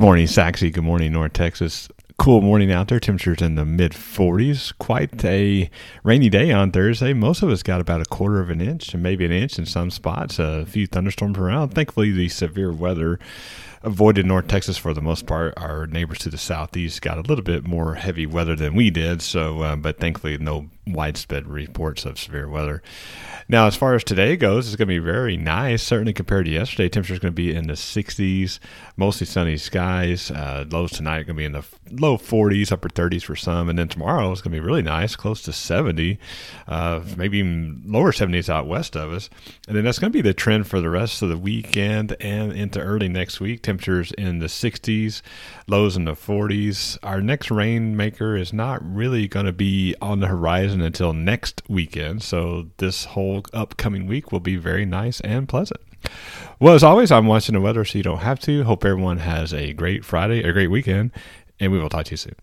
Good morning, Sachse. Good morning, North Texas. Cool morning out there. Temperatures in the mid 40s. Quite a rainy day on Thursday. Most of us got about a quarter of an inch and maybe an inch in some spots. A few thunderstorms around. Thankfully, the severe weather avoided North Texas for the most part. Our neighbors to the southeast got a little bit more heavy weather than we did. So, uh, but thankfully, no widespread reports of severe weather. Now, as far as today goes, it's going to be very nice. Certainly compared to yesterday, temperature is going to be in the 60s, mostly sunny skies. Uh, lows tonight are going to be in the low 40s, upper 30s for some, and then tomorrow is going to be really nice, close to 70, uh, maybe even lower 70s out west of us. And then that's going to be the trend for the rest of the weekend and into early next week. Temperatures in the 60s, lows in the 40s. Our next rainmaker is not really going to be on the horizon until next weekend, so this whole upcoming week will be very nice and pleasant. Well, as always, I'm watching the weather so you don't have to. Hope everyone has a great Friday, a great weekend, and we will talk to you soon.